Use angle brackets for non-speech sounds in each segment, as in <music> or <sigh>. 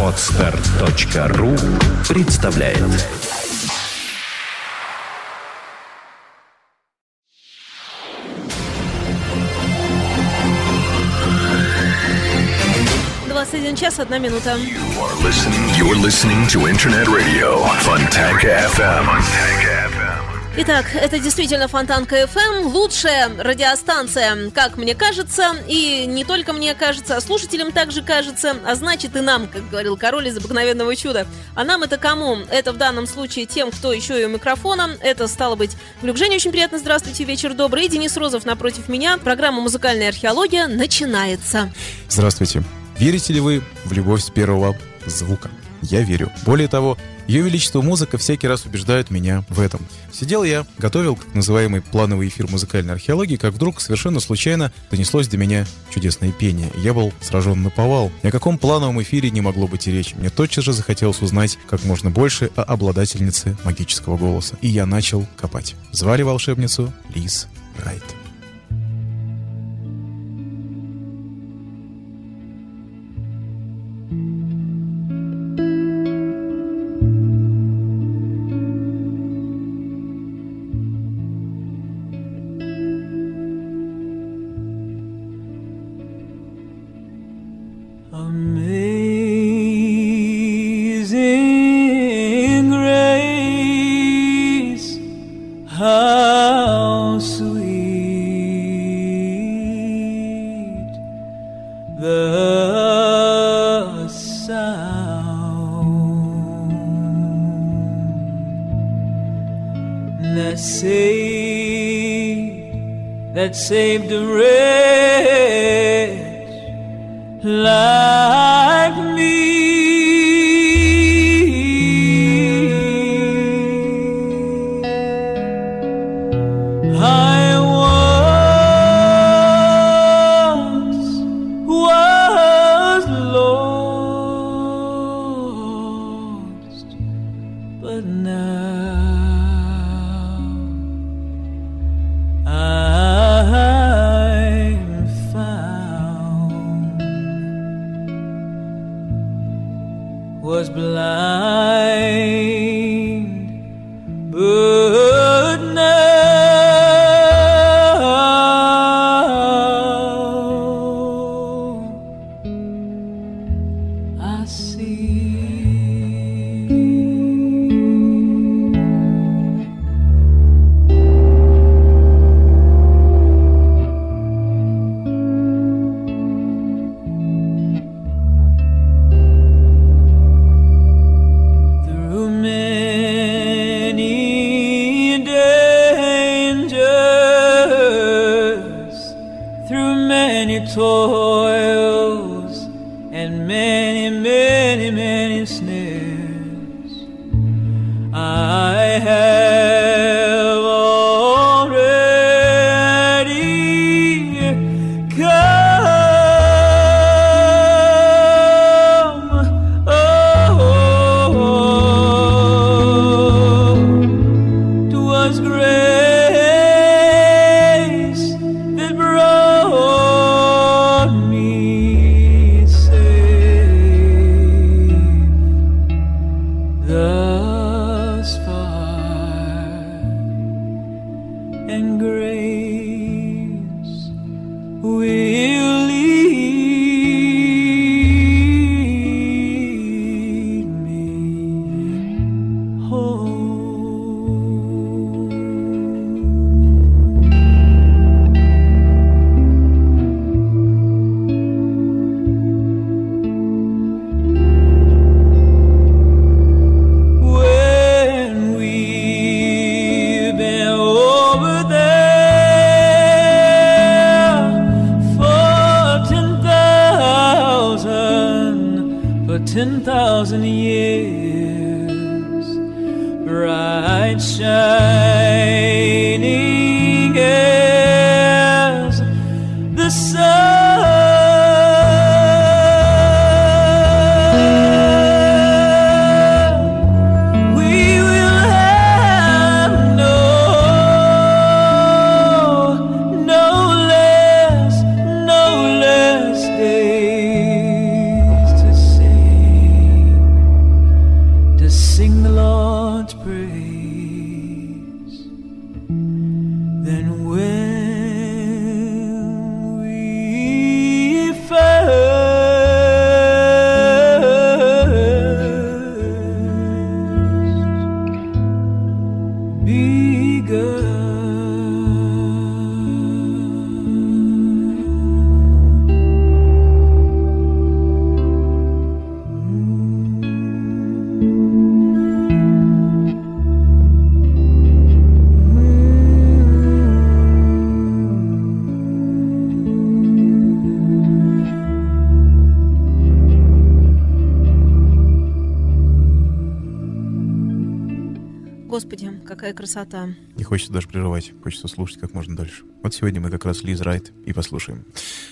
Отстар.ру представляет Двадцать час, одна минута. You're listening, you're listening to Internet Radio Fontanka FM. Итак, это действительно Фонтанка FM, лучшая радиостанция, как мне кажется, и не только мне кажется, а слушателям также кажется, а значит и нам, как говорил король из обыкновенного чуда. А нам это кому? Это в данном случае тем, кто еще и у микрофона. Это стало быть Глюк Женя, очень приятно, здравствуйте, вечер добрый. И Денис Розов напротив меня. Программа «Музыкальная археология» начинается. Здравствуйте. Верите ли вы в любовь с первого звука? Я верю. Более того, ее величество музыка всякий раз убеждает меня в этом. Сидел я, готовил так называемый плановый эфир музыкальной археологии, как вдруг совершенно случайно донеслось до меня чудесное пение. Я был сражен на повал. Ни о каком плановом эфире не могло быть и речи. Мне тотчас же захотелось узнать как можно больше о обладательнице магического голоса. И я начал копать. Звали волшебницу Лиз Райт. That saved, that saved a wretch like me. Какая красота. Не хочется даже прерывать, хочется слушать как можно дальше. Вот сегодня мы как раз Лиз Райт и послушаем.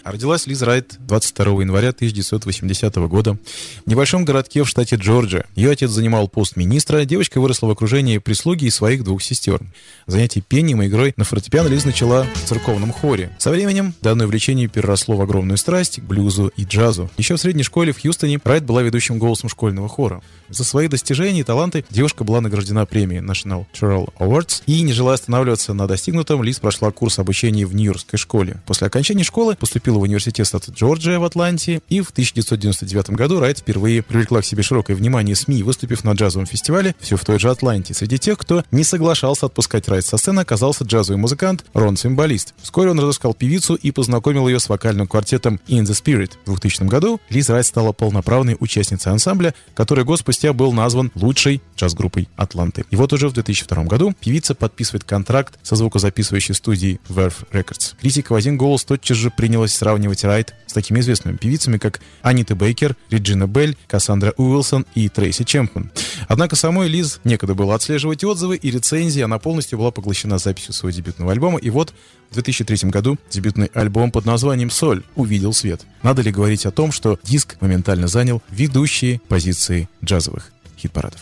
А родилась Лиз Райт 22 января 1980 года в небольшом городке в штате Джорджия. Ее отец занимал пост министра, девочка выросла в окружении прислуги и своих двух сестер. Занятие пением и игрой на фортепиано Лиз начала в церковном хоре. Со временем данное увлечение переросло в огромную страсть к блюзу и джазу. Еще в средней школе в Хьюстоне Райт была ведущим голосом школьного хора. За свои достижения и таланты девушка была награждена премией National Choral Awards и, не желая останавливаться на достигнутом, Лиз прошла курс обучения в Нью-Йоркской школе. После окончания школы поступила в университет штата Джорджия в Атланте, и в 1999 году Райт впервые привлекла к себе широкое внимание СМИ, выступив на джазовом фестивале все в той же Атланте. Среди тех, кто не соглашался отпускать Райт со сцены, оказался джазовый музыкант Рон Цимбалист. Вскоре он разыскал певицу и познакомил ее с вокальным квартетом In the Spirit. В 2000 году Лиз Райт стала полноправной участницей ансамбля, который год спустя был назван лучшей джаз-группой Атланты. И вот уже в 2002 году певица подписывает контракт со звукозаписывающей студией Verve Records. Критика в один голос тотчас же принялась сравнивать Райт с такими известными певицами, как Анита Бейкер, Реджина Белль, Кассандра Уилсон и Трейси Чемпман. Однако самой Лиз некогда было отслеживать отзывы и рецензии, она полностью была поглощена записью своего дебютного альбома, и вот в 2003 году дебютный альбом под названием «Соль» увидел свет. Надо ли говорить о том, что диск моментально занял ведущие позиции джазовых хит-парадов?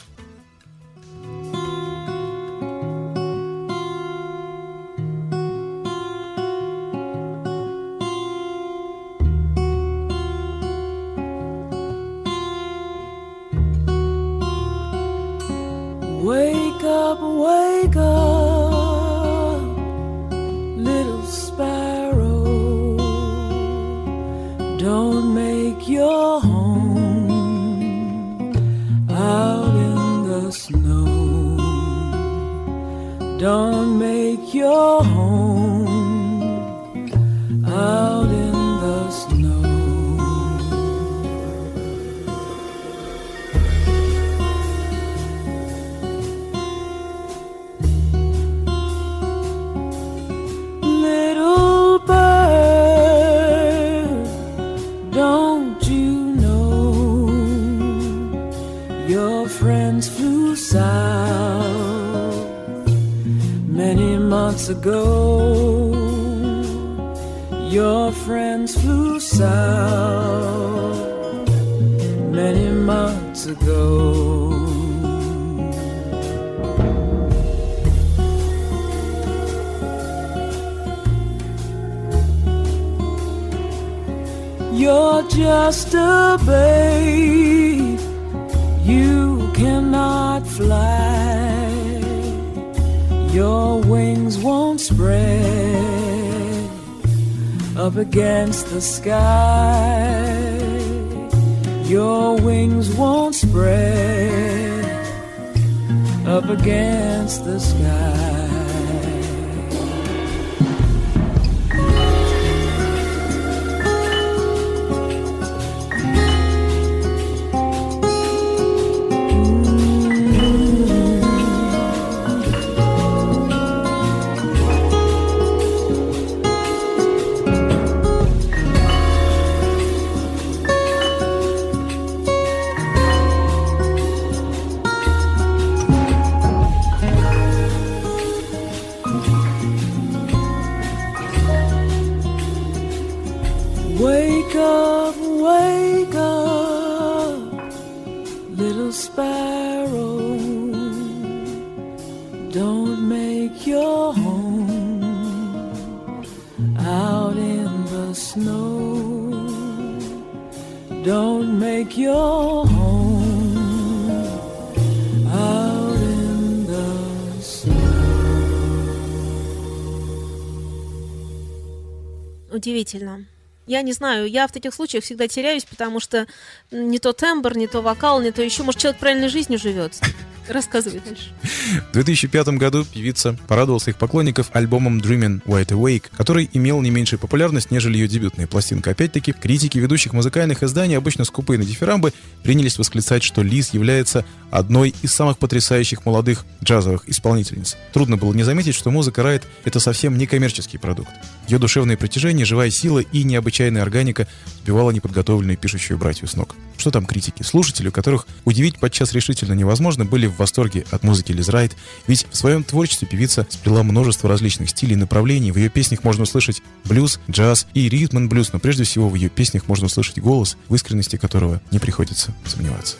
Удивительно. Я не знаю, я в таких случаях всегда теряюсь, потому что не то тембр, не то вокал, не то еще. Может, человек правильной жизнью живет. Рассказывай дальше. В 2005 году певица порадовала своих поклонников альбомом Dreamin' Wide Awake, который имел не меньшую популярность, нежели ее дебютная пластинка. Опять-таки, критики ведущих музыкальных изданий, обычно скупые на дифирамбы, принялись восклицать, что Лиз является одной из самых потрясающих молодых джазовых исполнительниц. Трудно было не заметить, что музыка Райт — это совсем не коммерческий продукт. Ее душевное притяжение, живая сила и необычайная органика сбивала неподготовленную пишущую братью с ног. Что там критики? Слушатели, которых удивить подчас решительно невозможно, были в восторге от музыки Лиз Райт, ведь в своем творчестве певица сплела множество различных стилей и направлений. В ее песнях можно услышать блюз, джаз и ритм блюз, но прежде всего в ее песнях можно услышать голос, в искренности которого не приходится сомневаться.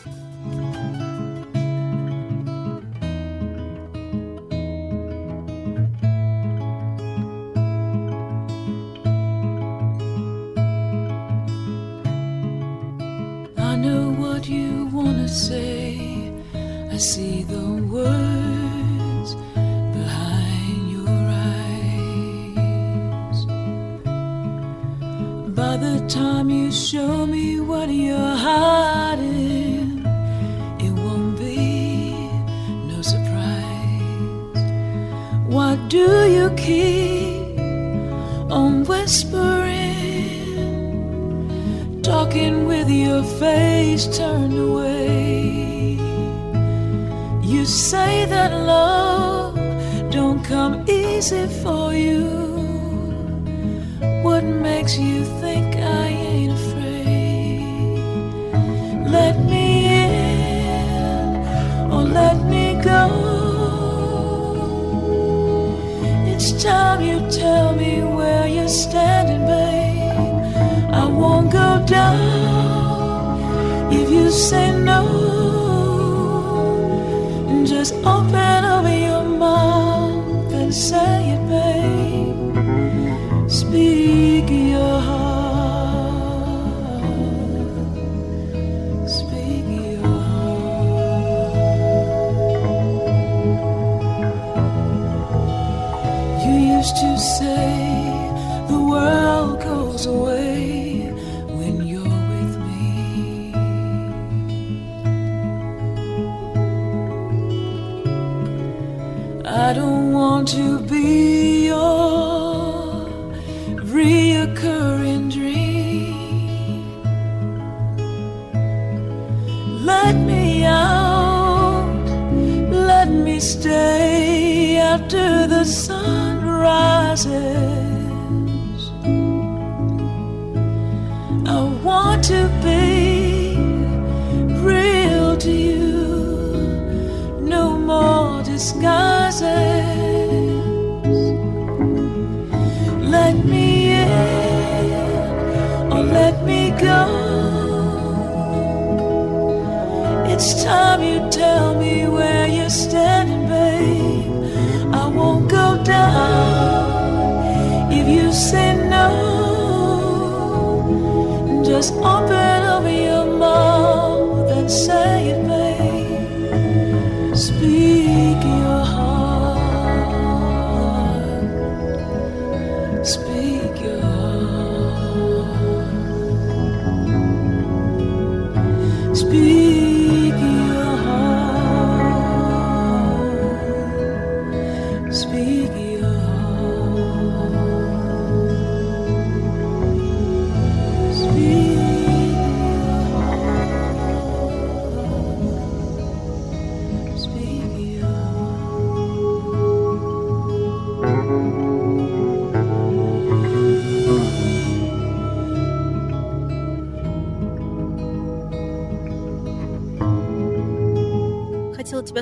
hacer. Open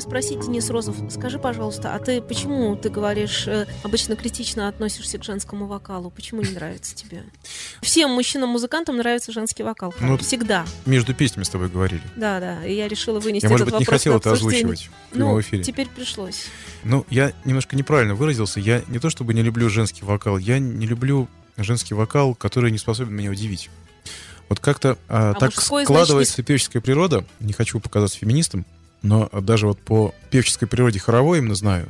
спросить, Денис Розов, скажи, пожалуйста, а ты почему, ты говоришь, э, обычно критично относишься к женскому вокалу? Почему не нравится тебе? Всем мужчинам-музыкантам нравится женский вокал. Ну, Всегда. Между песнями с тобой говорили. Да, да. И я решила вынести Я, может этот быть, не вопрос хотел на это озвучивать в прямом Ну, эфире. теперь пришлось. Ну, я немножко неправильно выразился. Я не то чтобы не люблю женский вокал, я не люблю женский вокал, который не способен меня удивить. Вот как-то а, А так мужской, складывается певческая природа. Не хочу показаться феминистом, но даже вот по певческой природе хоровой именно знаю,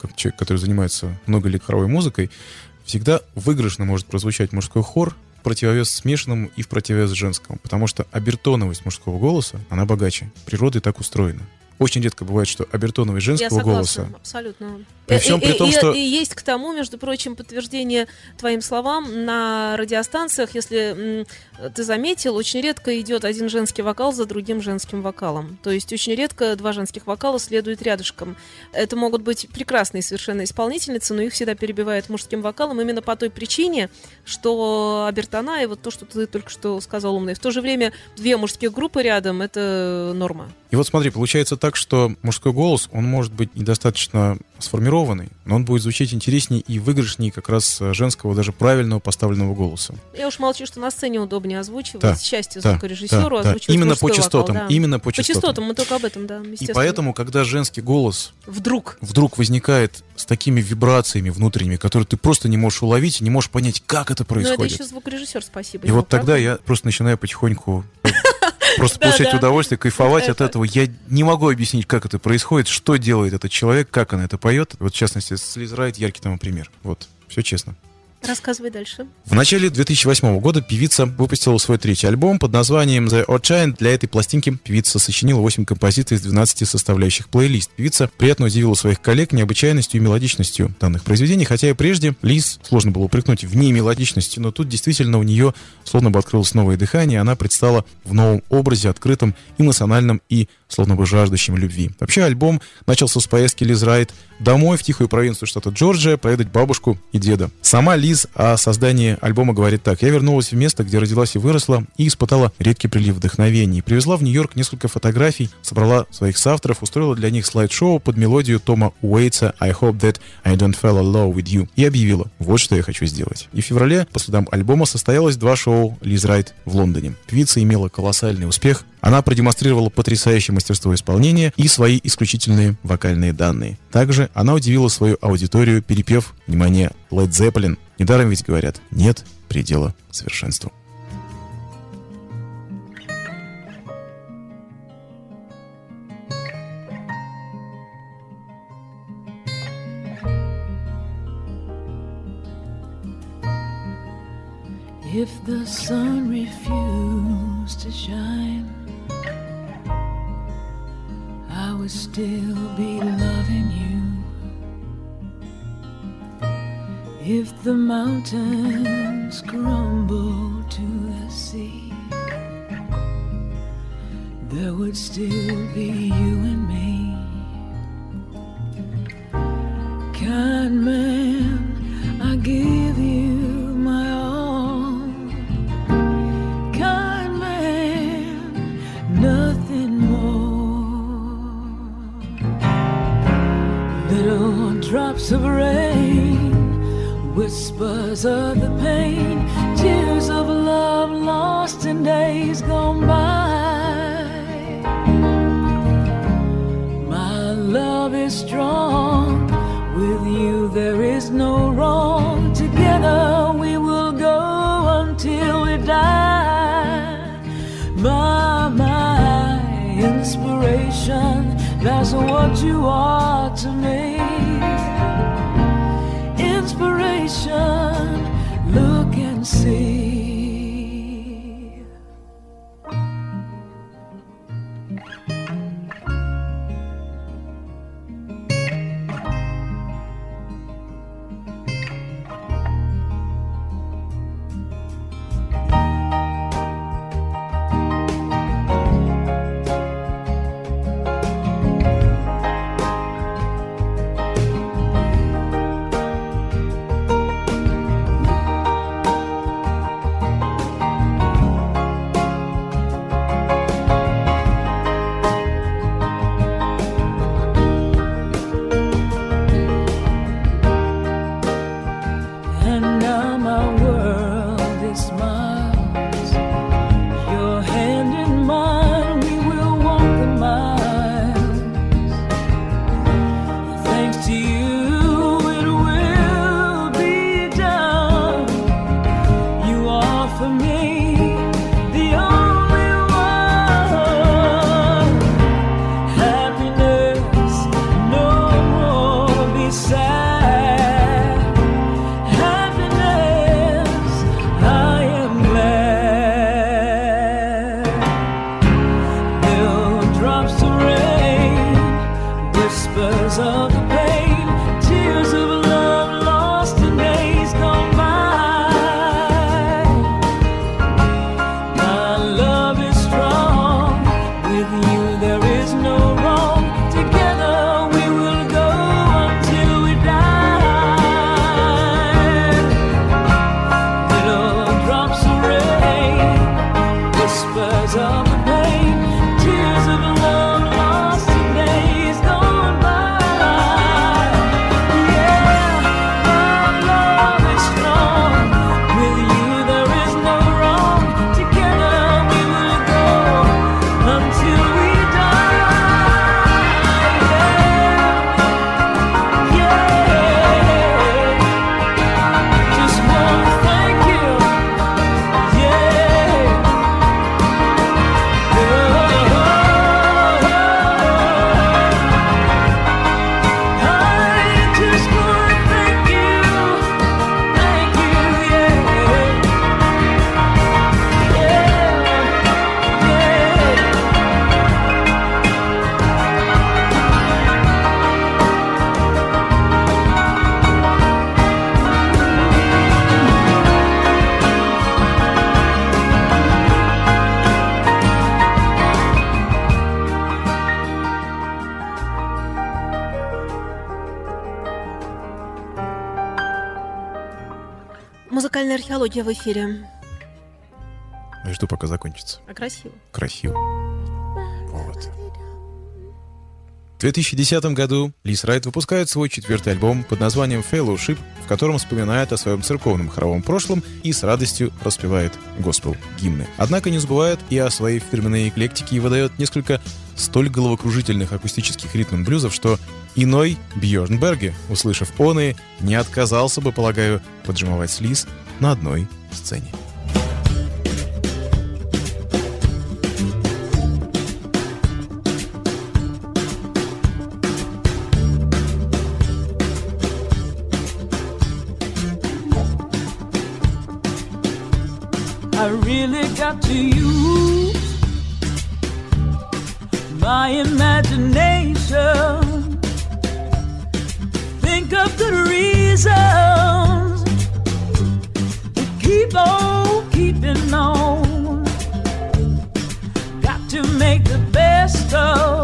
как человек, который занимается много лет хоровой музыкой, всегда выигрышно может прозвучать мужской хор в противовес смешанному и в противовес женскому. Потому что обертоновость мужского голоса, она богаче. Природой так устроена. Очень редко бывает, что обертоновость Я женского согласна, голоса абсолютно. При всем и, при том, и- что- и есть к тому, между прочим, подтверждение твоим словам на радиостанциях. Если ты заметил, очень редко идет один женский вокал за другим женским вокалом. То есть очень редко два женских вокала следуют рядышком. Это могут быть прекрасные совершенно исполнительницы, но их всегда перебивают мужским вокалом именно по той причине, что обертона и вот то, что ты только что сказал умный. В то же время две мужские группы рядом — это норма. И вот смотри, получается так, что мужской голос, он может быть недостаточно сформированный, но он будет звучать интереснее и выигрышнее как раз э, женского, даже правильного поставленного голоса. Я уж молчу, что на сцене удобнее озвучивать. Да, Счастье да, звукорежиссеру да, да. озвучивать Именно по частотам, вокал, да. именно по По частотам. частотам, мы только об этом, да, И поэтому, когда женский голос Вдруг. вдруг возникает с такими вибрациями внутренними, которые ты просто не можешь уловить и не можешь понять, как это Но Ну, это происходит. еще звукорежиссер, спасибо. И вот тогда правда? я просто начинаю потихоньку просто получать удовольствие, кайфовать от Это- этого. Я не могу объяснить, как это происходит, что делает этот человек, как она это поет. Вот, в частности, с Лиз Райт яркий тому пример. Вот, все честно. Рассказывай дальше. В начале 2008 года певица выпустила свой третий альбом под названием The Ocean. Для этой пластинки певица сочинила 8 композиций из 12 составляющих плейлист. Певица приятно удивила своих коллег необычайностью и мелодичностью данных произведений, хотя и прежде Лиз сложно было упрекнуть в немелодичности, но тут действительно у нее словно бы открылось новое дыхание, она предстала в новом образе, открытом, эмоциональном и словно бы жаждущим любви. Вообще альбом начался с поездки Лиз Райт домой в тихую провинцию штата Джорджия проведать бабушку и деда. Сама Лиз о создании альбома говорит так. «Я вернулась в место, где родилась и выросла, и испытала редкий прилив вдохновения. Привезла в Нью-Йорк несколько фотографий, собрала своих соавторов, устроила для них слайд-шоу под мелодию Тома Уэйтса «I hope that I don't fall in love with you» и объявила «Вот что я хочу сделать». И в феврале, по следам альбома, состоялось два шоу Лиз Райт в Лондоне. Певица имела колоссальный успех, она продемонстрировала потрясающее мастерство исполнения и свои исключительные вокальные данные. Также она удивила свою аудиторию, перепев, внимание, Led Zeppelin. Недаром ведь говорят, нет предела совершенству. If the sun refused to shine, would still be loving you. If the mountains crumble to the sea, there would still be you and me. Kind man, I give you drops of rain, whispers of the pain, tears of love lost in days gone by. My love is strong. With you there is no wrong. Together we will go until we die. My, my inspiration, that's what you are Археология в эфире. Я жду, пока закончится. А красиво. Красиво. Вот. В 2010 году Лис Райт выпускает свой четвертый альбом под названием Fellowship, в котором вспоминает о своем церковном хоровом прошлом и с радостью распевает госпел гимны. Однако не забывает и о своей фирменной эклектике и выдает несколько столь головокружительных акустических ритм блюзов, что иной Бьорн Берге, услышав он и, не отказался бы, полагаю, поджимовать слиз на одной сцене. I really got to use my imagination. Think of good reasons keeping on. Got to make the best of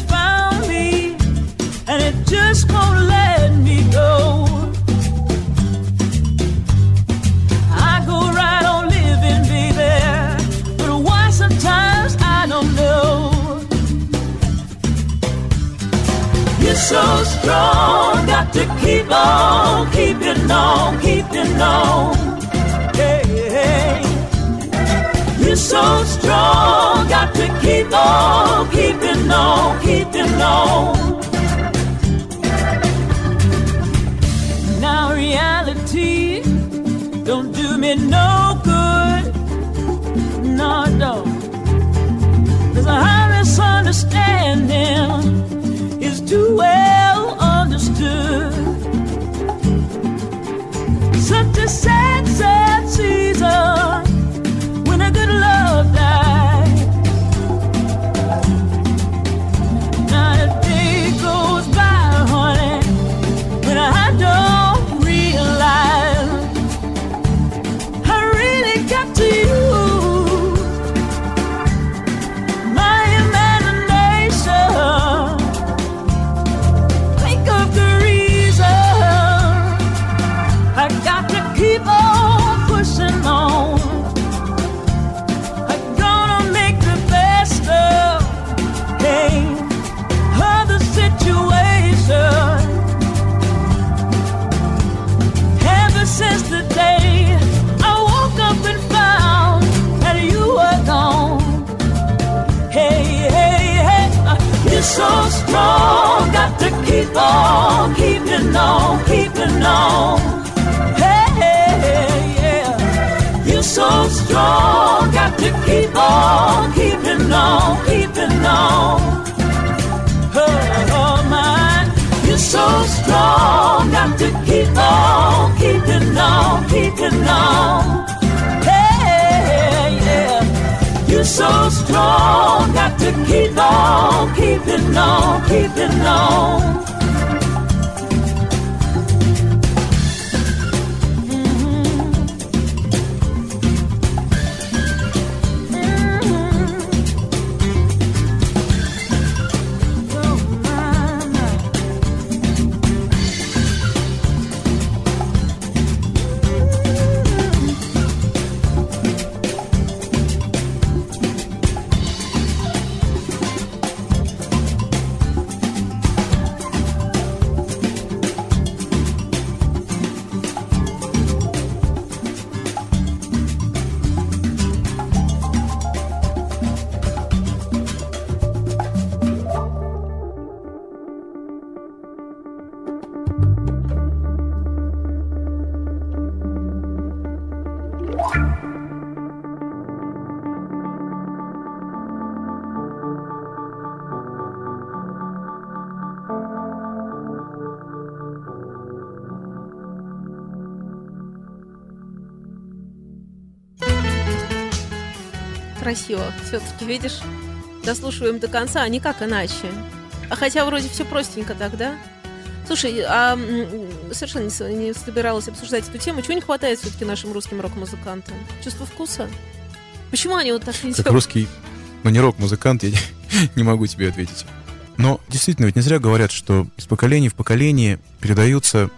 found me and it just won't let me go. I go right on living, baby, but why sometimes I don't know. You're so strong, got to keep on, keeping on, keeping on. You're so strong, got to keep on, keeping on, keeping on. Now reality don't do me no good. No, don't. There's a high misunderstanding is too well understood. Such a sad, sad Oh, on, keeping on, keeping on. Hey, hey, yeah. You're so strong. Got to keep on, keeping on, keeping on. Oh, oh, my. You're so strong, got to keep on, keeping on, keeping on. Hey, yeah. You're so strong, got to keep on, keeping on, keeping on. Красиво. Все-таки, видишь, дослушиваем до конца, а никак иначе. А хотя вроде все простенько тогда. Слушай, а совершенно не, собиралась обсуждать эту тему. Чего не хватает все-таки нашим русским рок-музыкантам? Чувство вкуса? Почему они вот так не Как делают? русский, но не рок-музыкант, я не, <laughs> не могу тебе ответить. Но действительно, ведь не зря говорят, что из поколения в поколение передаются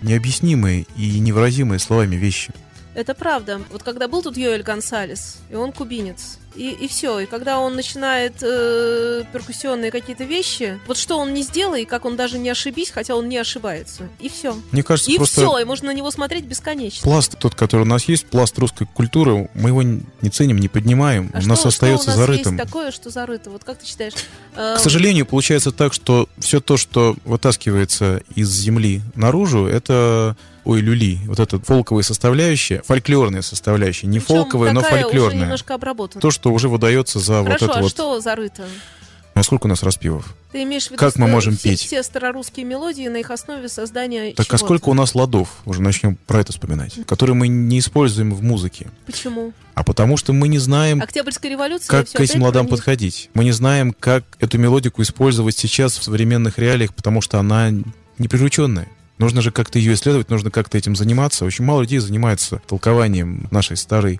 необъяснимые и невыразимые словами вещи. Это правда. Вот когда был тут Йоэль Гонсалес, и он кубинец, и, и все. И когда он начинает э, перкуссионные какие-то вещи, вот что он не сделай, как он даже не ошибись, хотя он не ошибается. И все. Мне кажется, И просто все, и можно на него смотреть бесконечно. пласт тот, который у нас есть, пласт русской культуры, мы его не ценим, не поднимаем, А у что, нас что остается у нас зарытым. есть такое, что зарыто? Вот как ты считаешь? Э, К сожалению, получается так, что все то, что вытаскивается из земли наружу, это ой, люли, вот эта фолковая составляющая, фольклорная составляющая, не причем фолковая, но фольклорная. немножко обработана. То, что уже выдается за Хорошо, вот это а вот. что зарыто? Ну, сколько у нас распевов? Ты имеешь в виду Как мы можем все, петь? все старорусские мелодии на их основе создания Так а сколько у нас ладов, уже начнем про это вспоминать, которые мы не используем в музыке. Почему? А потому что мы не знаем, Октябрьская революция? как к этим ладам них. подходить. Мы не знаем, как эту мелодику использовать сейчас в современных реалиях, потому что она непривлеченная. Нужно же как-то ее исследовать, нужно как-то этим заниматься. Очень мало людей занимается толкованием нашей старой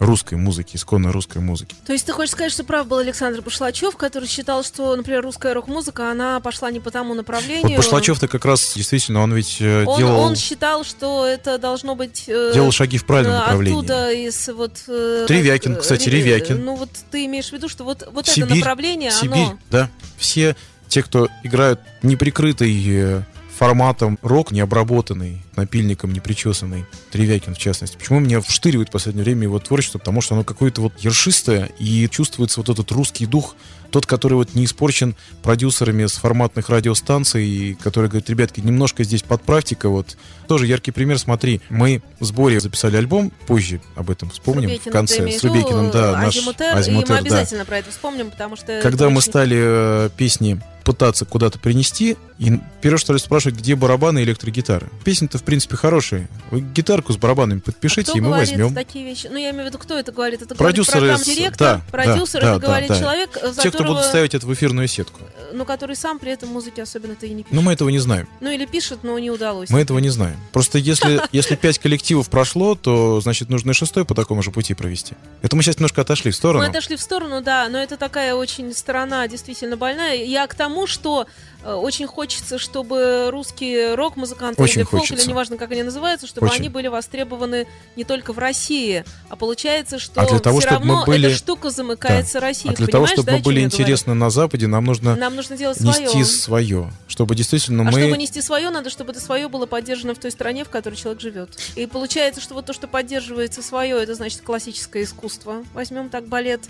русской музыки, исконно русской музыки. То есть ты хочешь сказать, что прав был Александр Башлачев, который считал, что, например, русская рок-музыка, она пошла не по тому направлению. Вот Башлачев-то как раз действительно, он ведь э, он, делал, он считал, что это должно быть... э, делал шаги в правильном э, направлении. Оттуда из вот... э, Ревякин, э, кстати, ре- Ревякин. Ну вот ты имеешь в виду, что вот, вот это Сибирь, направление, Сибирь, оно... да. Все те, кто играют неприкрытый э, форматом рок, необработанный, напильником непричесанный, Тревякин в частности. Почему меня вштыривает в последнее время его творчество? Потому что оно какое-то вот ершистое, и чувствуется вот этот русский дух, тот, который вот не испорчен продюсерами с форматных радиостанций, и который говорит, ребятки, немножко здесь подправьте-ка, вот. Тоже яркий пример, смотри, мы с Борей записали альбом, позже об этом вспомним, в Рубекиным, конце, с в виду, Рубекиным, да, наш Азимутер, Азимутер, и мы да. обязательно про это вспомним, потому что... Когда мы очень- стали э, песни пытаться куда-то принести, и первое, что ли, спрашивать, где барабаны и электрогитары. Песни-то, в принципе, хорошие. Вы гитарку с барабанами подпишите, А и мы говорит возьмем. такие вещи? Ну, я имею в виду, кто это говорит? Это Продюсеры говорит программ-директор, да, продюсер, да, это да, говорит да. человек, за Те, кто будут ставить это в эфирную сетку. ну, который сам при этом музыки особенно-то и не пишет. Но мы этого не знаем. Ну, или пишет, но не удалось. Мы этого не знаем. Просто если, <laughs> если пять коллективов прошло, то, значит, нужно и шестой по такому же пути провести. Это мы сейчас немножко отошли в сторону. Мы отошли в сторону, да, но это такая очень сторона действительно больная. Я к тому, что э, очень хочется, чтобы русские рок-музыканты Очень или фолк, или неважно, как они называются, чтобы Очень. они были востребованы не только в России, а получается, что А для того, все чтобы мы равно были- эта штука замыкается Россией. а для того, чтобы да, мы были интересны на Западе, нам нужно Нам нужно делать свое. нести свое. Чтобы действительно А мы... чтобы нести свое, надо, чтобы это свое было поддержано в той стране, в которой человек живет. И получается, что вот то, что поддерживается свое, это значит классическое искусство. Возьмем так балет.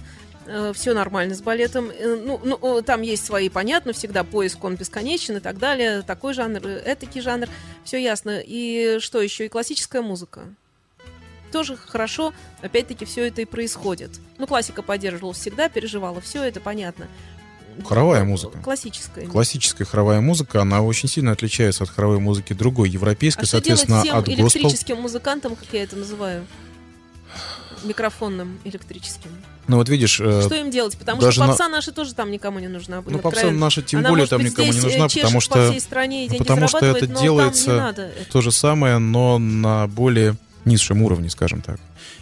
Все нормально с балетом. Э, Ну, ну, там есть свои, понятно, всегда поиск, он бесконечен и так далее. Такой жанр, э, этакий жанр. Все ясно. И что еще? И классическая музыка. Тоже хорошо, опять-таки, все это и происходит. Ну, классика поддерживала всегда, переживала все, это понятно. Хоровая музыка. Классическая. Классическая хоровая музыка, она очень сильно отличается от хоровой музыки другой, европейской, А что делать соответственно, тем от госпел. электрическим музыкантам, как я это называю? Микрофонным электрическим. Ну вот видишь, э, Что им делать? Потому что на- попса наша тоже там никому не нужна. ну попса наша тем Она, более там никому не э, нужна, потому по что, всей стране ну, потому что это делается то же самое, но на более низшем уровне, скажем так.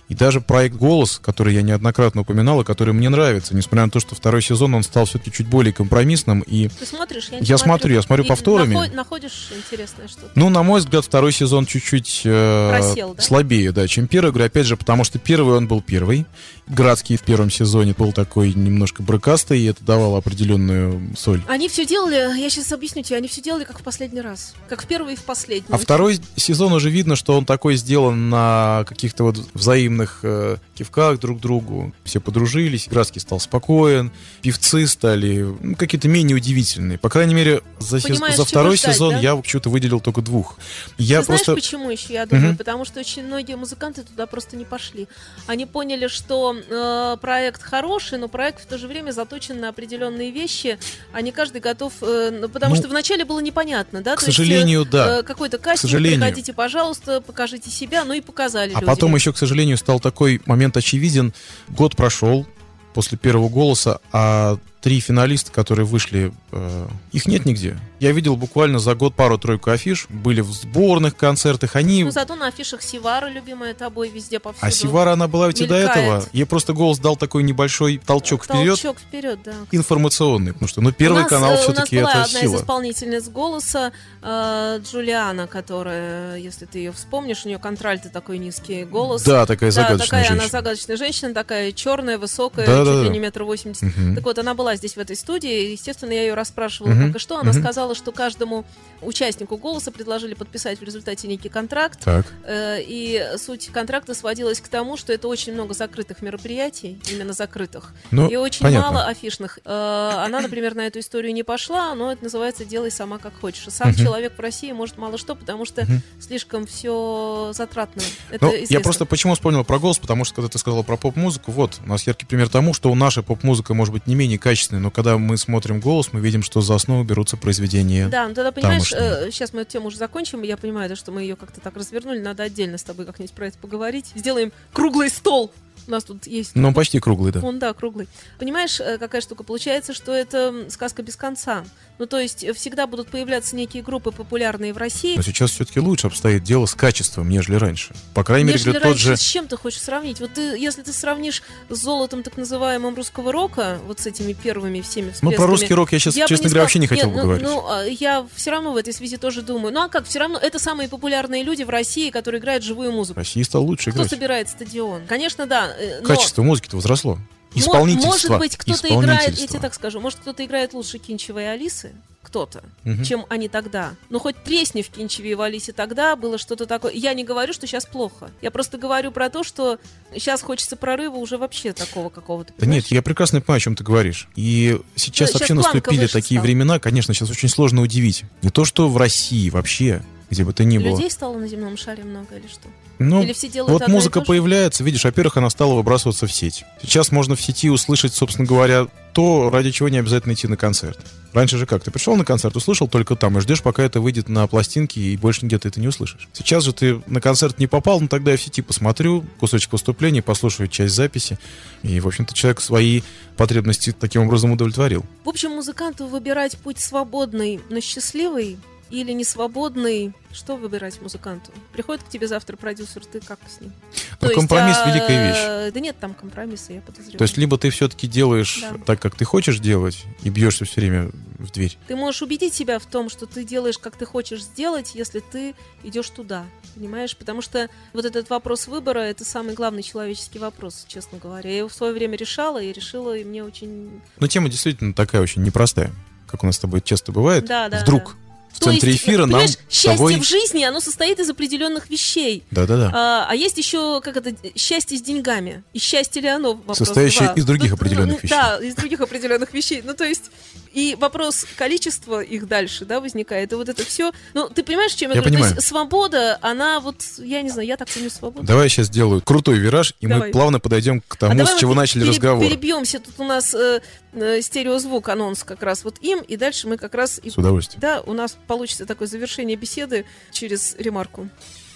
И даже проект «Голос», который я неоднократно упоминал, и который мне нравится, несмотря на то, что второй сезон он стал все-таки чуть более компромиссным, и Ты смотришь? Я, Я смотрю, я смотрю И повторами. наход- находишь интересное что-то? Ну, на мой взгляд, второй сезон чуть-чуть э, Просел, да? слабее, да, чем первый. Говорю, опять же, потому что первый он был первый. Градский в первом сезоне был такой немножко брыкастый, и это давало определенную соль. Они все делали, я сейчас объясню тебе, они все делали как в последний раз. Как в первый и в последний. А второй сезон уже видно, что он такой сделан на каких-то вот взаимных э, кивках друг к другу. Все подружились, Градский стал спокоен, певцы стали ну, какие-то менее удивительные. По крайней мере, за, Понимаешь, за второй ждать, сезон да? я почему-то выделил только двух. Я Ты знаешь, просто... почему еще, я думаю? Мгм. Потому что очень многие музыканты туда просто не пошли. Они поняли, что э, проект хороший, но проект в то же время заточен на определенные вещи, а не каждый готов... э, ну, потому Ну, что вначале было непонятно, да? К То есть, сожалению, э, да. э, какой-то кастинг, приходите, пожалуйста, покажите себя, ну и показали А люди. потом еще, к сожалению, стал такой момент очевиден. Год прошел, после первого голоса, а три финалиста, которые вышли, э, их нет нигде. Я видел буквально за год пару-тройку афиш, были в сборных концертах, они... Ну, зато на афишах Сивара, любимая тобой, везде повсюду. А Сивара, она была ведь и до этого. Ей просто голос дал такой небольшой толчок вперед, Толчок вперед, да. информационный, потому что, ну, первый у нас, канал все-таки у нас была это одна сила. из исполнительниц голоса э, Джулиана, которая, если ты ее вспомнишь, у нее контральты такой низкий голос. Да, такая Да, загадочная такая она женщина. загадочная женщина, такая черная, высокая, Да, чуть да, ли да. не метр восемьдесят. Мгм. Так вот, она была здесь в этой студии, и, естественно, я ее расспрашивала, Мгм. как и что. Она Мгм. сказала, что каждому участнику голоса предложили подписать в результате некий контракт. Так. Э, И суть контракта сводилась к тому, что это очень много закрытых мероприятий, именно закрытых, Ну, и очень понятно. мало афишных. Э, Она, например, на эту историю не пошла, но это называется «делай сама как хочешь». И Сам Мгм. человек в России может мало что, потому что Мгм. слишком все затратно. Это Ну, я известно. просто почему вспомнил про голос, потому что когда ты сказала про поп-музыку, вот, у нас яркий пример тому, что наша поп-музыка может быть не менее качественной, но когда мы смотрим голос, мы видим, что за основу берутся произведения. Да, ну тогда, понимаешь, тамошние. сейчас мы эту тему уже закончим, я понимаю, что мы ее как-то так развернули, надо отдельно с тобой как-нибудь про это поговорить. Сделаем круглый стол. У нас тут есть Ну, почти круглый, да. Он, да, круглый. Понимаешь, э, какая штука? Получается, что это сказка без конца. Ну, то есть э, всегда будут появляться некие группы популярные в России. Но сейчас все-таки лучше обстоит дело с качеством, нежели раньше. По крайней мере, говорю, тот же... с чем ты хочешь сравнить? Вот ты, если ты сравнишь с золотом так называемым русского рока, вот с этими первыми всеми Ну, про русский рок я сейчас, я честно не говоря, вообще не хотел Нет, бы ну, говорить. Ну, а, я все равно в этой связи тоже думаю. Ну, а как? Все равно это самые популярные люди в России, которые играют живую музыку. Россия стала лучше Кто играть. собирает стадион? Конечно, да. э, но- Качество музыки-то возросло. Исполнительство. Может быть, кто-то играет, я тебе так скажу, может, кто-то играет лучше Кинчева и Алисы, кто-то, Мгм. чем они тогда. Но хоть тресни в Кинчеве и в Алисе тогда было что-то такое. Я не говорю, что сейчас плохо. Я просто говорю про то, что сейчас хочется прорыва уже вообще такого какого-то. Да нет, я прекрасно понимаю, о чем ты говоришь. И сейчас Ну, вообще планка наступили такие стала. времена, конечно, сейчас очень сложно удивить. Не то, что в России вообще, где бы то ни было. Людей стало на земном шаре много или что? Ну, Или все делают вот музыка появляется, видишь, во-первых, она стала выбрасываться в сеть. Сейчас можно в сети услышать, собственно говоря, то, ради чего не обязательно идти на концерт. Раньше же как? Ты пришел на концерт, услышал только там, и ждешь, пока это выйдет на пластинке, и больше нигде ты это не услышишь. Сейчас же ты на концерт не попал, ну тогда я в сети посмотрю, кусочек выступления, послушаю часть записи. И, в общем-то, человек свои потребности таким образом удовлетворил. В общем, музыканту выбирать путь свободный, но счастливый или не свободный, что выбирать музыканту? Приходит к тебе завтра продюсер, ты как с ним? То есть, компромисс а, великая вещь. Да нет там компромисса, я подозреваю. То есть, либо ты все-таки делаешь Да. так, как ты хочешь делать, и бьешься все время в дверь. Ты можешь убедить себя в том, что ты делаешь, как ты хочешь сделать, если ты идешь туда. Понимаешь? Потому что вот этот вопрос выбора это самый главный человеческий вопрос, честно говоря. Я его в свое время решала и решила, и мне очень. Но тема действительно такая очень непростая, как у нас с тобой часто бывает. Да, да, Вдруг в То центре есть, эфира нам счастье тобой... в жизни, оно состоит из определенных вещей. Да-да-да. А, а есть еще, как это, счастье с деньгами. И счастье ли оно? Состоящее два. из других Ну, определенных ну, вещей. Да, из других <laughs> определенных вещей. Ну, то есть, и вопрос количества их дальше, да, возникает. И вот это все. Ну, ты понимаешь, чем я, Я говорю? понимаю. То есть, свобода, она вот, я не знаю, я так ценю свободу. Давай я сейчас сделаю крутой вираж, и Давай. мы плавно подойдем к тому, А с чего мы начали пере- разговор. Перебьемся. Тут у нас э, э, стереозвук, анонс как раз вот им, и дальше мы как раз... С удовольствием. да, у нас получится такое завершение беседы через ремарку.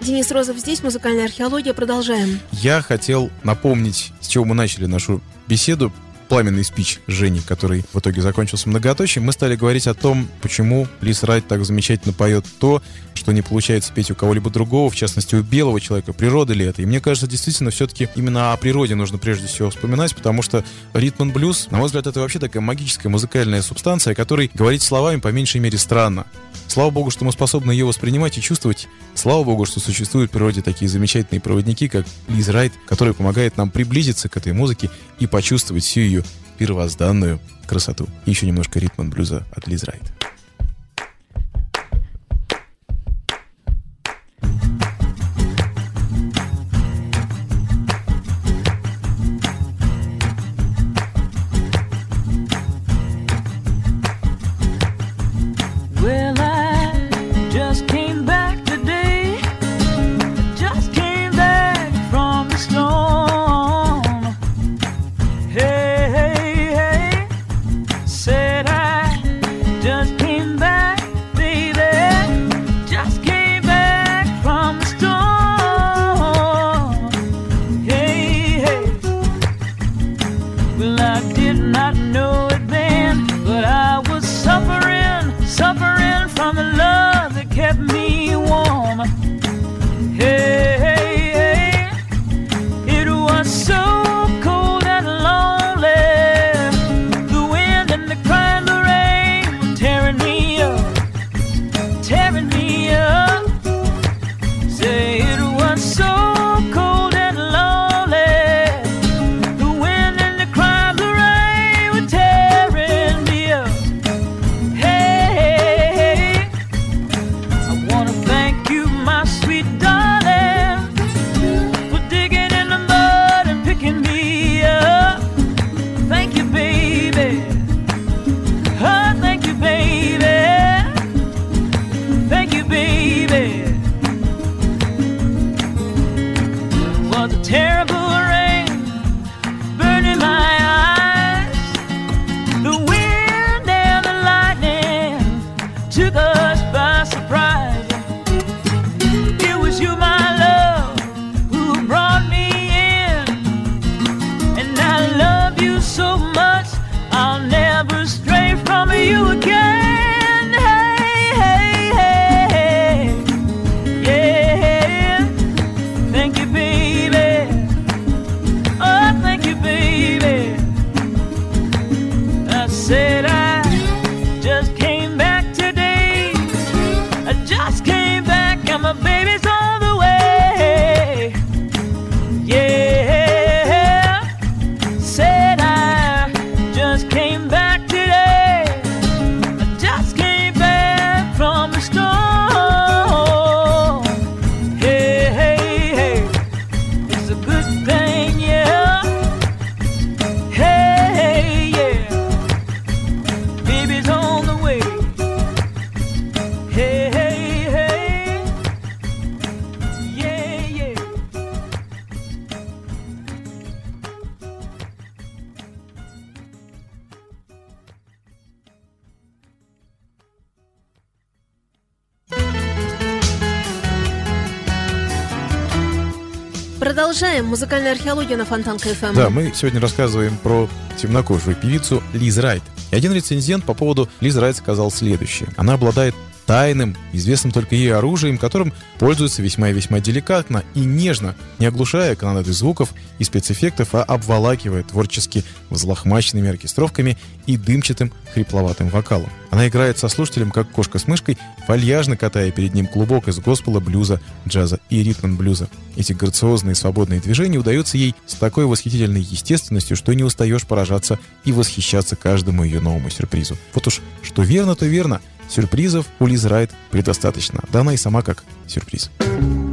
Денис Розов здесь, музыкальная археология. Продолжаем. Я хотел напомнить, с чего мы начали нашу беседу, пламенный спич Жени, который в итоге закончился многоточием, мы стали говорить о том, почему Лис Райт так замечательно поет то, что не получается петь у кого-либо другого, в частности, у белого человека. Природа ли это? И мне кажется, действительно, все-таки именно о природе нужно прежде всего вспоминать, потому что ритм и блюз, на мой взгляд, это вообще такая магическая музыкальная субстанция, которой говорить словами по меньшей мере странно. Слава богу, что мы способны ее воспринимать и чувствовать. Слава богу, что существуют в природе такие замечательные проводники, как Лиз Райт, которые помогают нам приблизиться к этой музыке и почувствовать всю ее первозданную красоту. Еще немножко ритма блюза от Лиз Райт. Музыкальная археология на Фонтан КФМ. Да, мы сегодня рассказываем про темнокожую певицу Лиз Райт. И один рецензент по поводу Лиз Райт сказал следующее. Она обладает тайным, известным только ей оружием, которым пользуются весьма и весьма деликатно и нежно, не оглушая канонады звуков и спецэффектов, а обволакивая творчески взлохмаченными оркестровками и дымчатым хрипловатым вокалом. Она играет со слушателем, как кошка с мышкой, вальяжно катая перед ним клубок из госпела, блюза, джаза и ритм-блюза. Эти грациозные свободные движения удаются ей с такой восхитительной естественностью, что не устаешь поражаться и восхищаться каждому ее новому сюрпризу. Вот уж что верно, то верно — Сюрпризов у Лиз Райт предостаточно. Да она и сама как сюрприз. Сюрприз.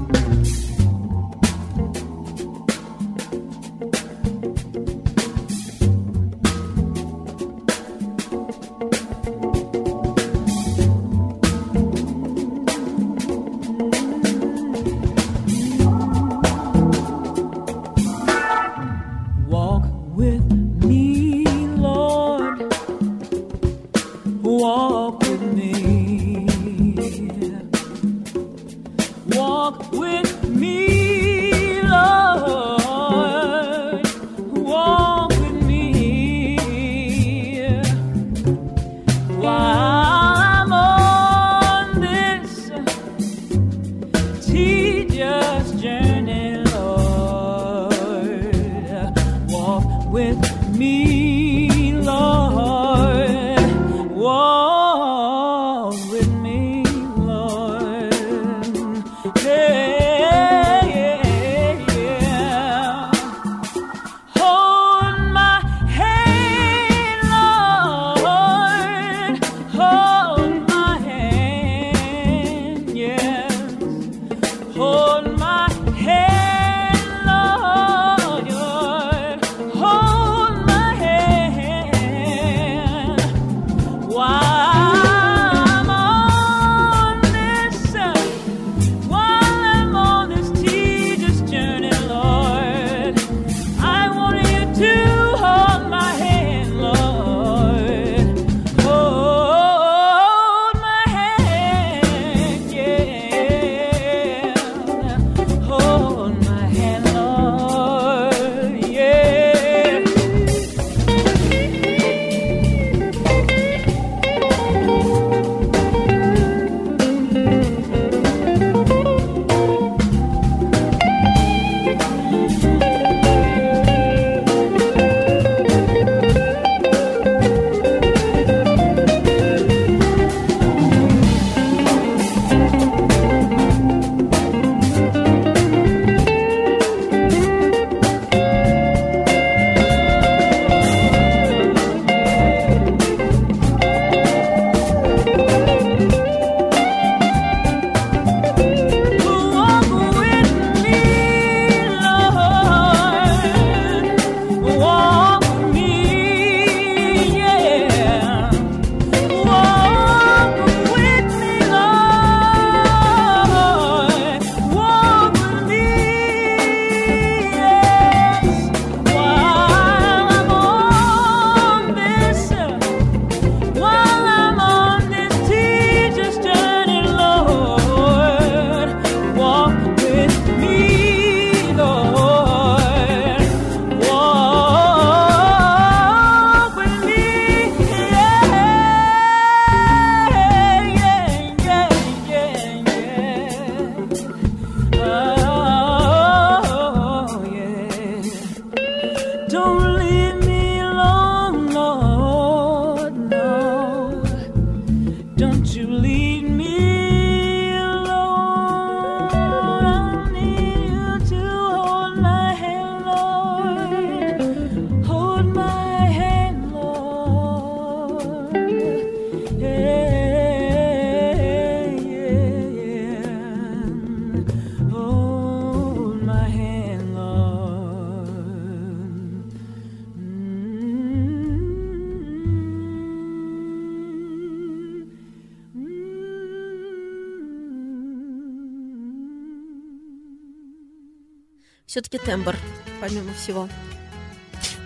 Все-таки тембр, помимо всего.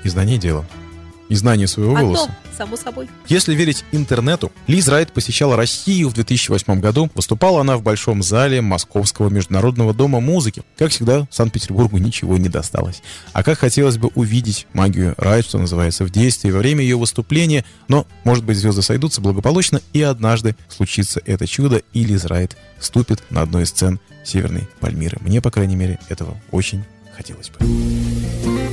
И знание дела. И знание своего Одно, голоса. само собой. Если верить интернету, Лиз Райт посещала Россию в 2008 году. Выступала она в Большом зале Московского международного дома музыки. Как всегда, Санкт-Петербургу ничего не досталось. А как хотелось бы увидеть магию Райт, что называется, в действии во время ее выступления. Но, может быть, звезды сойдутся благополучно, и однажды случится это чудо, и Лиз Райт вступит на одной из сцен Северной Пальмиры. Мне, по крайней мере, этого очень хотелось бы.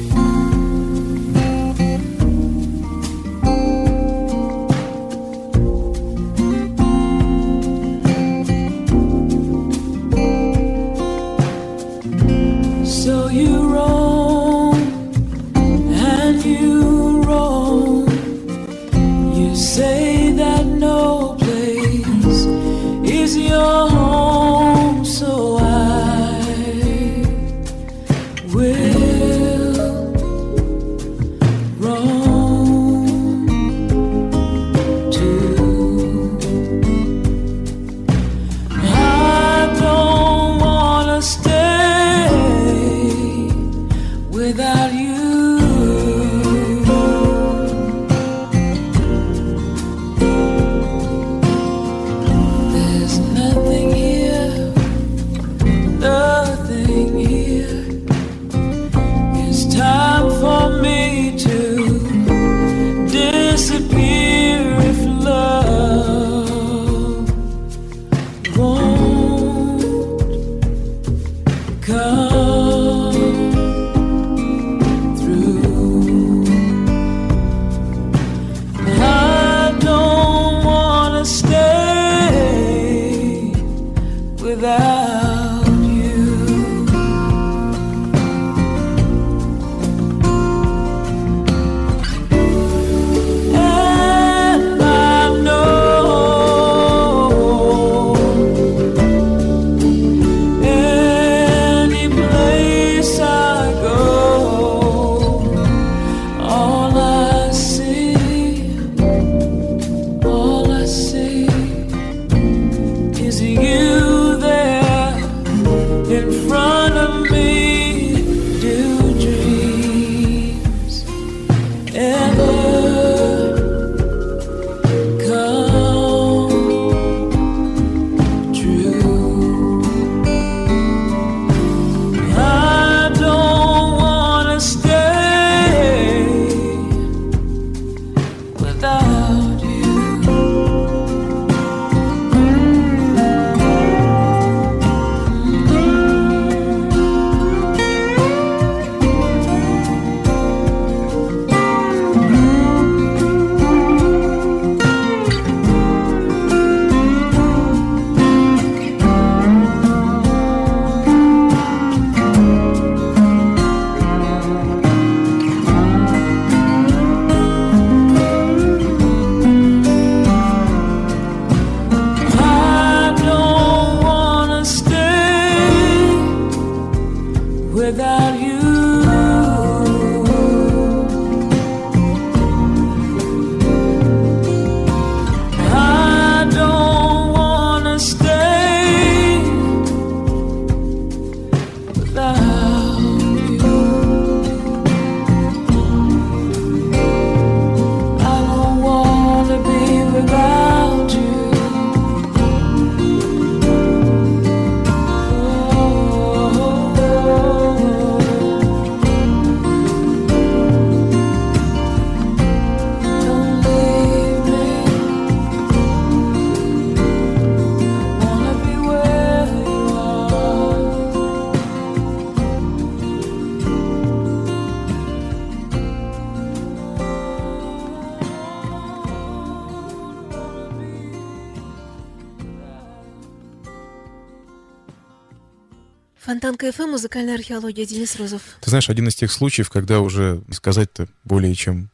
Фонтанка ФМ, музыкальная археология, Денис Розов. Ты знаешь, один из тех случаев, когда уже сказать-то более чем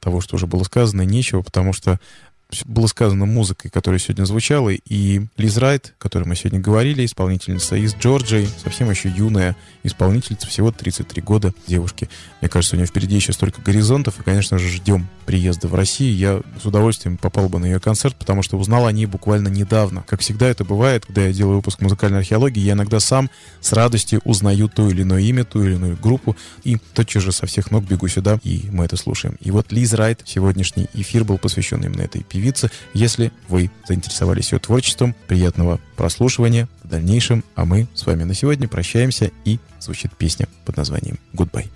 того, что уже было сказано, нечего, потому что было сказано музыкой, которая сегодня звучала, и Лиз Райт, о которой мы сегодня говорили, исполнительница из Джорджии, совсем еще юная исполнительница, всего 33 года девушки. Мне кажется, у нее впереди еще столько горизонтов, и, конечно же, ждем приезда в Россию. Я с удовольствием попал бы на ее концерт, потому что узнал о ней буквально недавно. Как всегда это бывает, когда я делаю выпуск музыкальной археологии, я иногда сам с радостью узнаю то или иное имя, ту или иную группу, и тотчас же со всех ног бегу сюда, и мы это слушаем. И вот Лиз Райт, сегодняшний эфир был посвящен именно этой певице. Если вы заинтересовались ее творчеством, приятного прослушивания в дальнейшем, а мы с вами на сегодня прощаемся, и звучит песня под названием «Goodbye».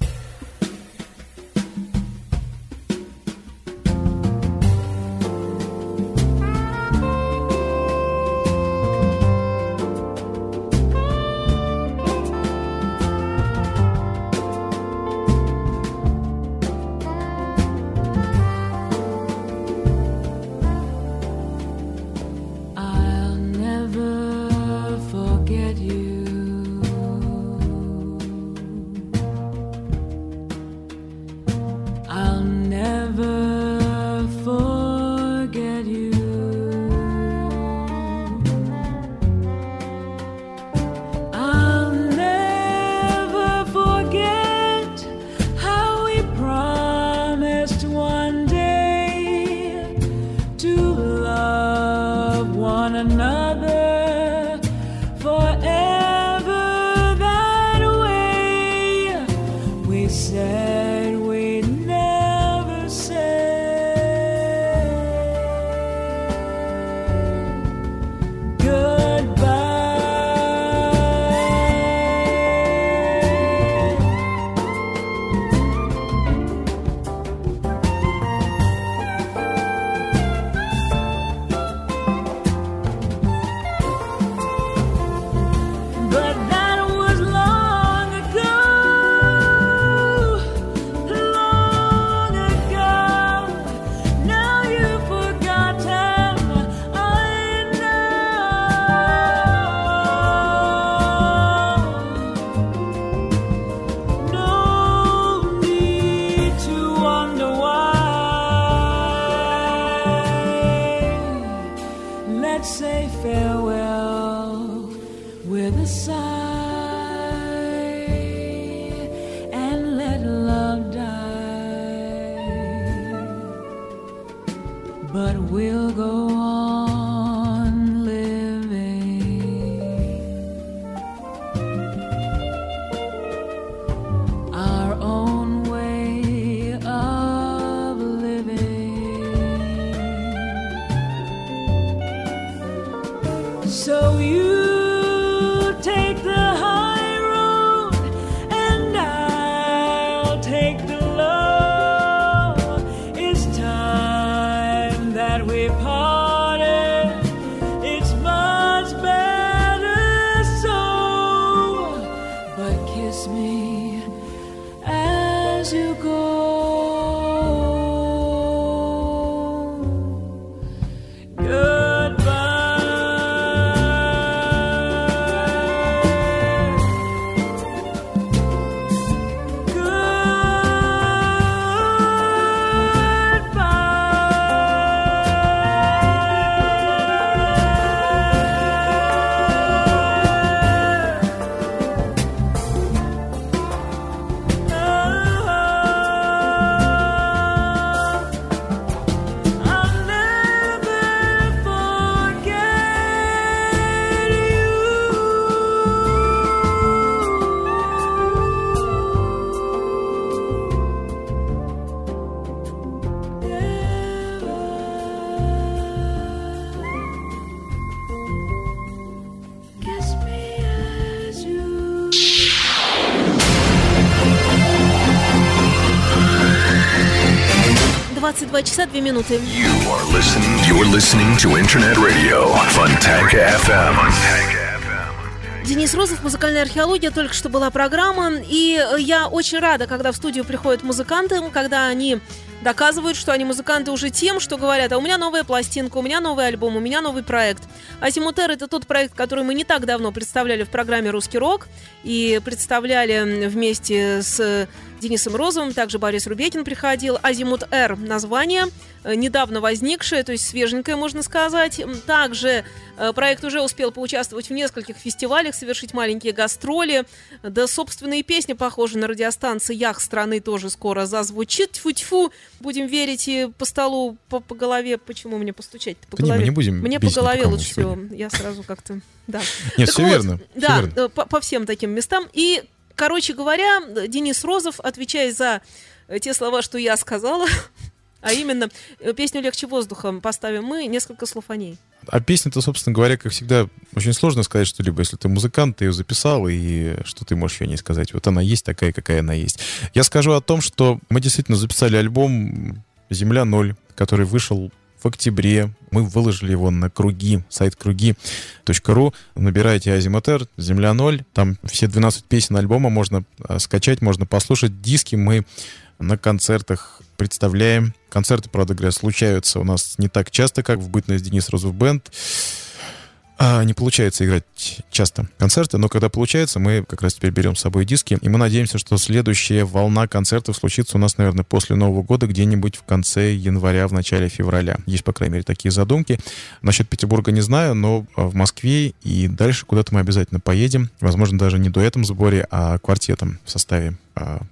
22 часа 2 минуты. You are listening. You're listening to Internet Radio Fontanka FM. Денис Розов, музыкальная археология, только что была программа, и я очень рада, когда в студию приходят музыканты, когда они доказывают, что они музыканты уже тем, что говорят, а у меня новая пластинка, у меня новый альбом, у меня новый проект. Азимутер — это тот проект, который мы не так давно представляли в программе «Русский рок», и представляли вместе с Денисом Розовым, также Борис Рубекин приходил. Азимут Р название, э, недавно возникшее, то есть свеженькое, можно сказать. Также э, проект уже успел поучаствовать в нескольких фестивалях, совершить маленькие гастроли. Да, собственные песни, похожие на радиостанции «Ях страны» тоже скоро зазвучит. Тьфу-тьфу, будем верить и по столу, по, по голове. Почему мне постучать по Да не, голове? мы не будем Мне по голове лучше всего. Я сразу как-то... Да. Нет, Так все вот, верно. Да, верно. э, по, по всем таким местам. И, короче говоря, Денис Розов, отвечая за э, те слова, что я сказала, <laughs> а именно э, песню «Легче воздухом» поставим мы, несколько слов о ней. А песня-то, собственно говоря, как всегда, очень сложно сказать что-либо. Если ты музыкант, ты ее записал, и что ты можешь ее не сказать? Вот она есть такая, какая она есть. Я скажу о том, что мы действительно записали альбом «Земля ноль», который вышел в октябре. Мы выложили его на круги, сайт круги.ру. Набирайте Азиматер, Земля ноль. Там все 12 песен альбома можно э, скачать, можно послушать. Диски мы на концертах представляем. Концерты, правда говоря, случаются у нас не так часто, как в бытность Денис Розов Бенд. А, не получается играть часто концерты, но когда получается, мы как раз теперь берем с собой диски, и мы надеемся, что следующая волна концертов случится у нас, наверное, после Нового года, где-нибудь в конце января, в начале февраля. Есть, по крайней мере, такие задумки. Насчет Петербурга не знаю, но а, в Москве и дальше куда-то мы обязательно поедем. Возможно, даже не дуэтом в сборе, а квартетом в составе а,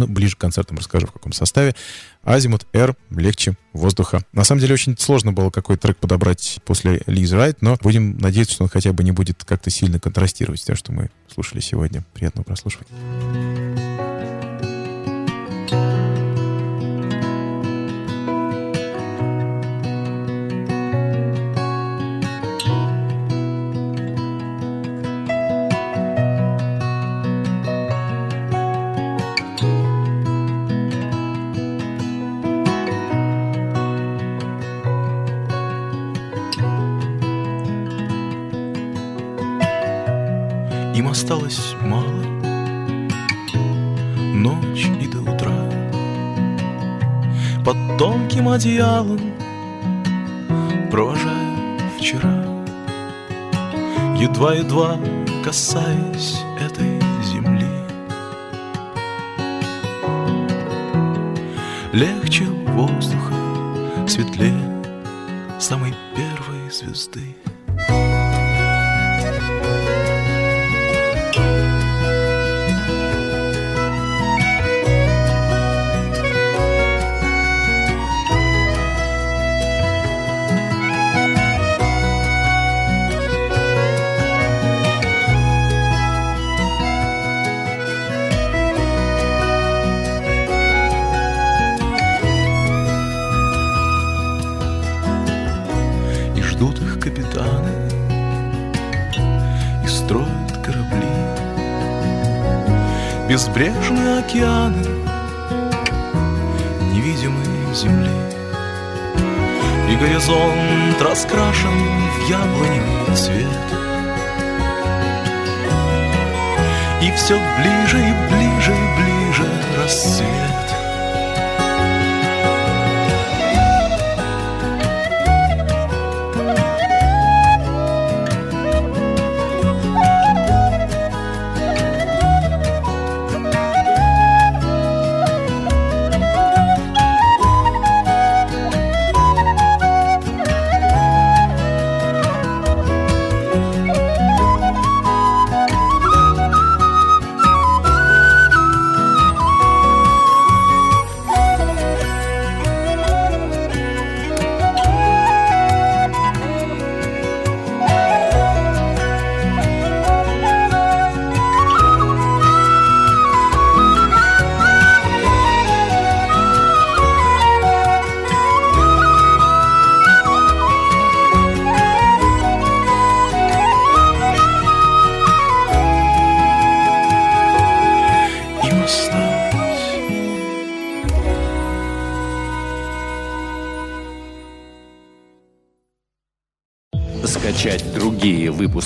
ну, ближе к концертам расскажу, в каком составе. Азимут R, легче воздуха. На самом деле, очень сложно было какой трек подобрать после Лиз Райт, но будем надеяться, что он хотя бы не будет как-то сильно контрастировать с тем, что мы слушали сегодня. Приятного прослушивания. Под тонким одеялом Провожаю вчера Едва-едва касаясь этой земли. Легче воздуха, светлее Самой первой звезды Безбрежные океаны Невидимые земли. И горизонт раскрашен в яблоневый цвет. И все ближе и ближе и ближе рассвет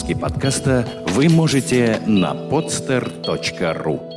выпуски подкаста вы можете на podster.ru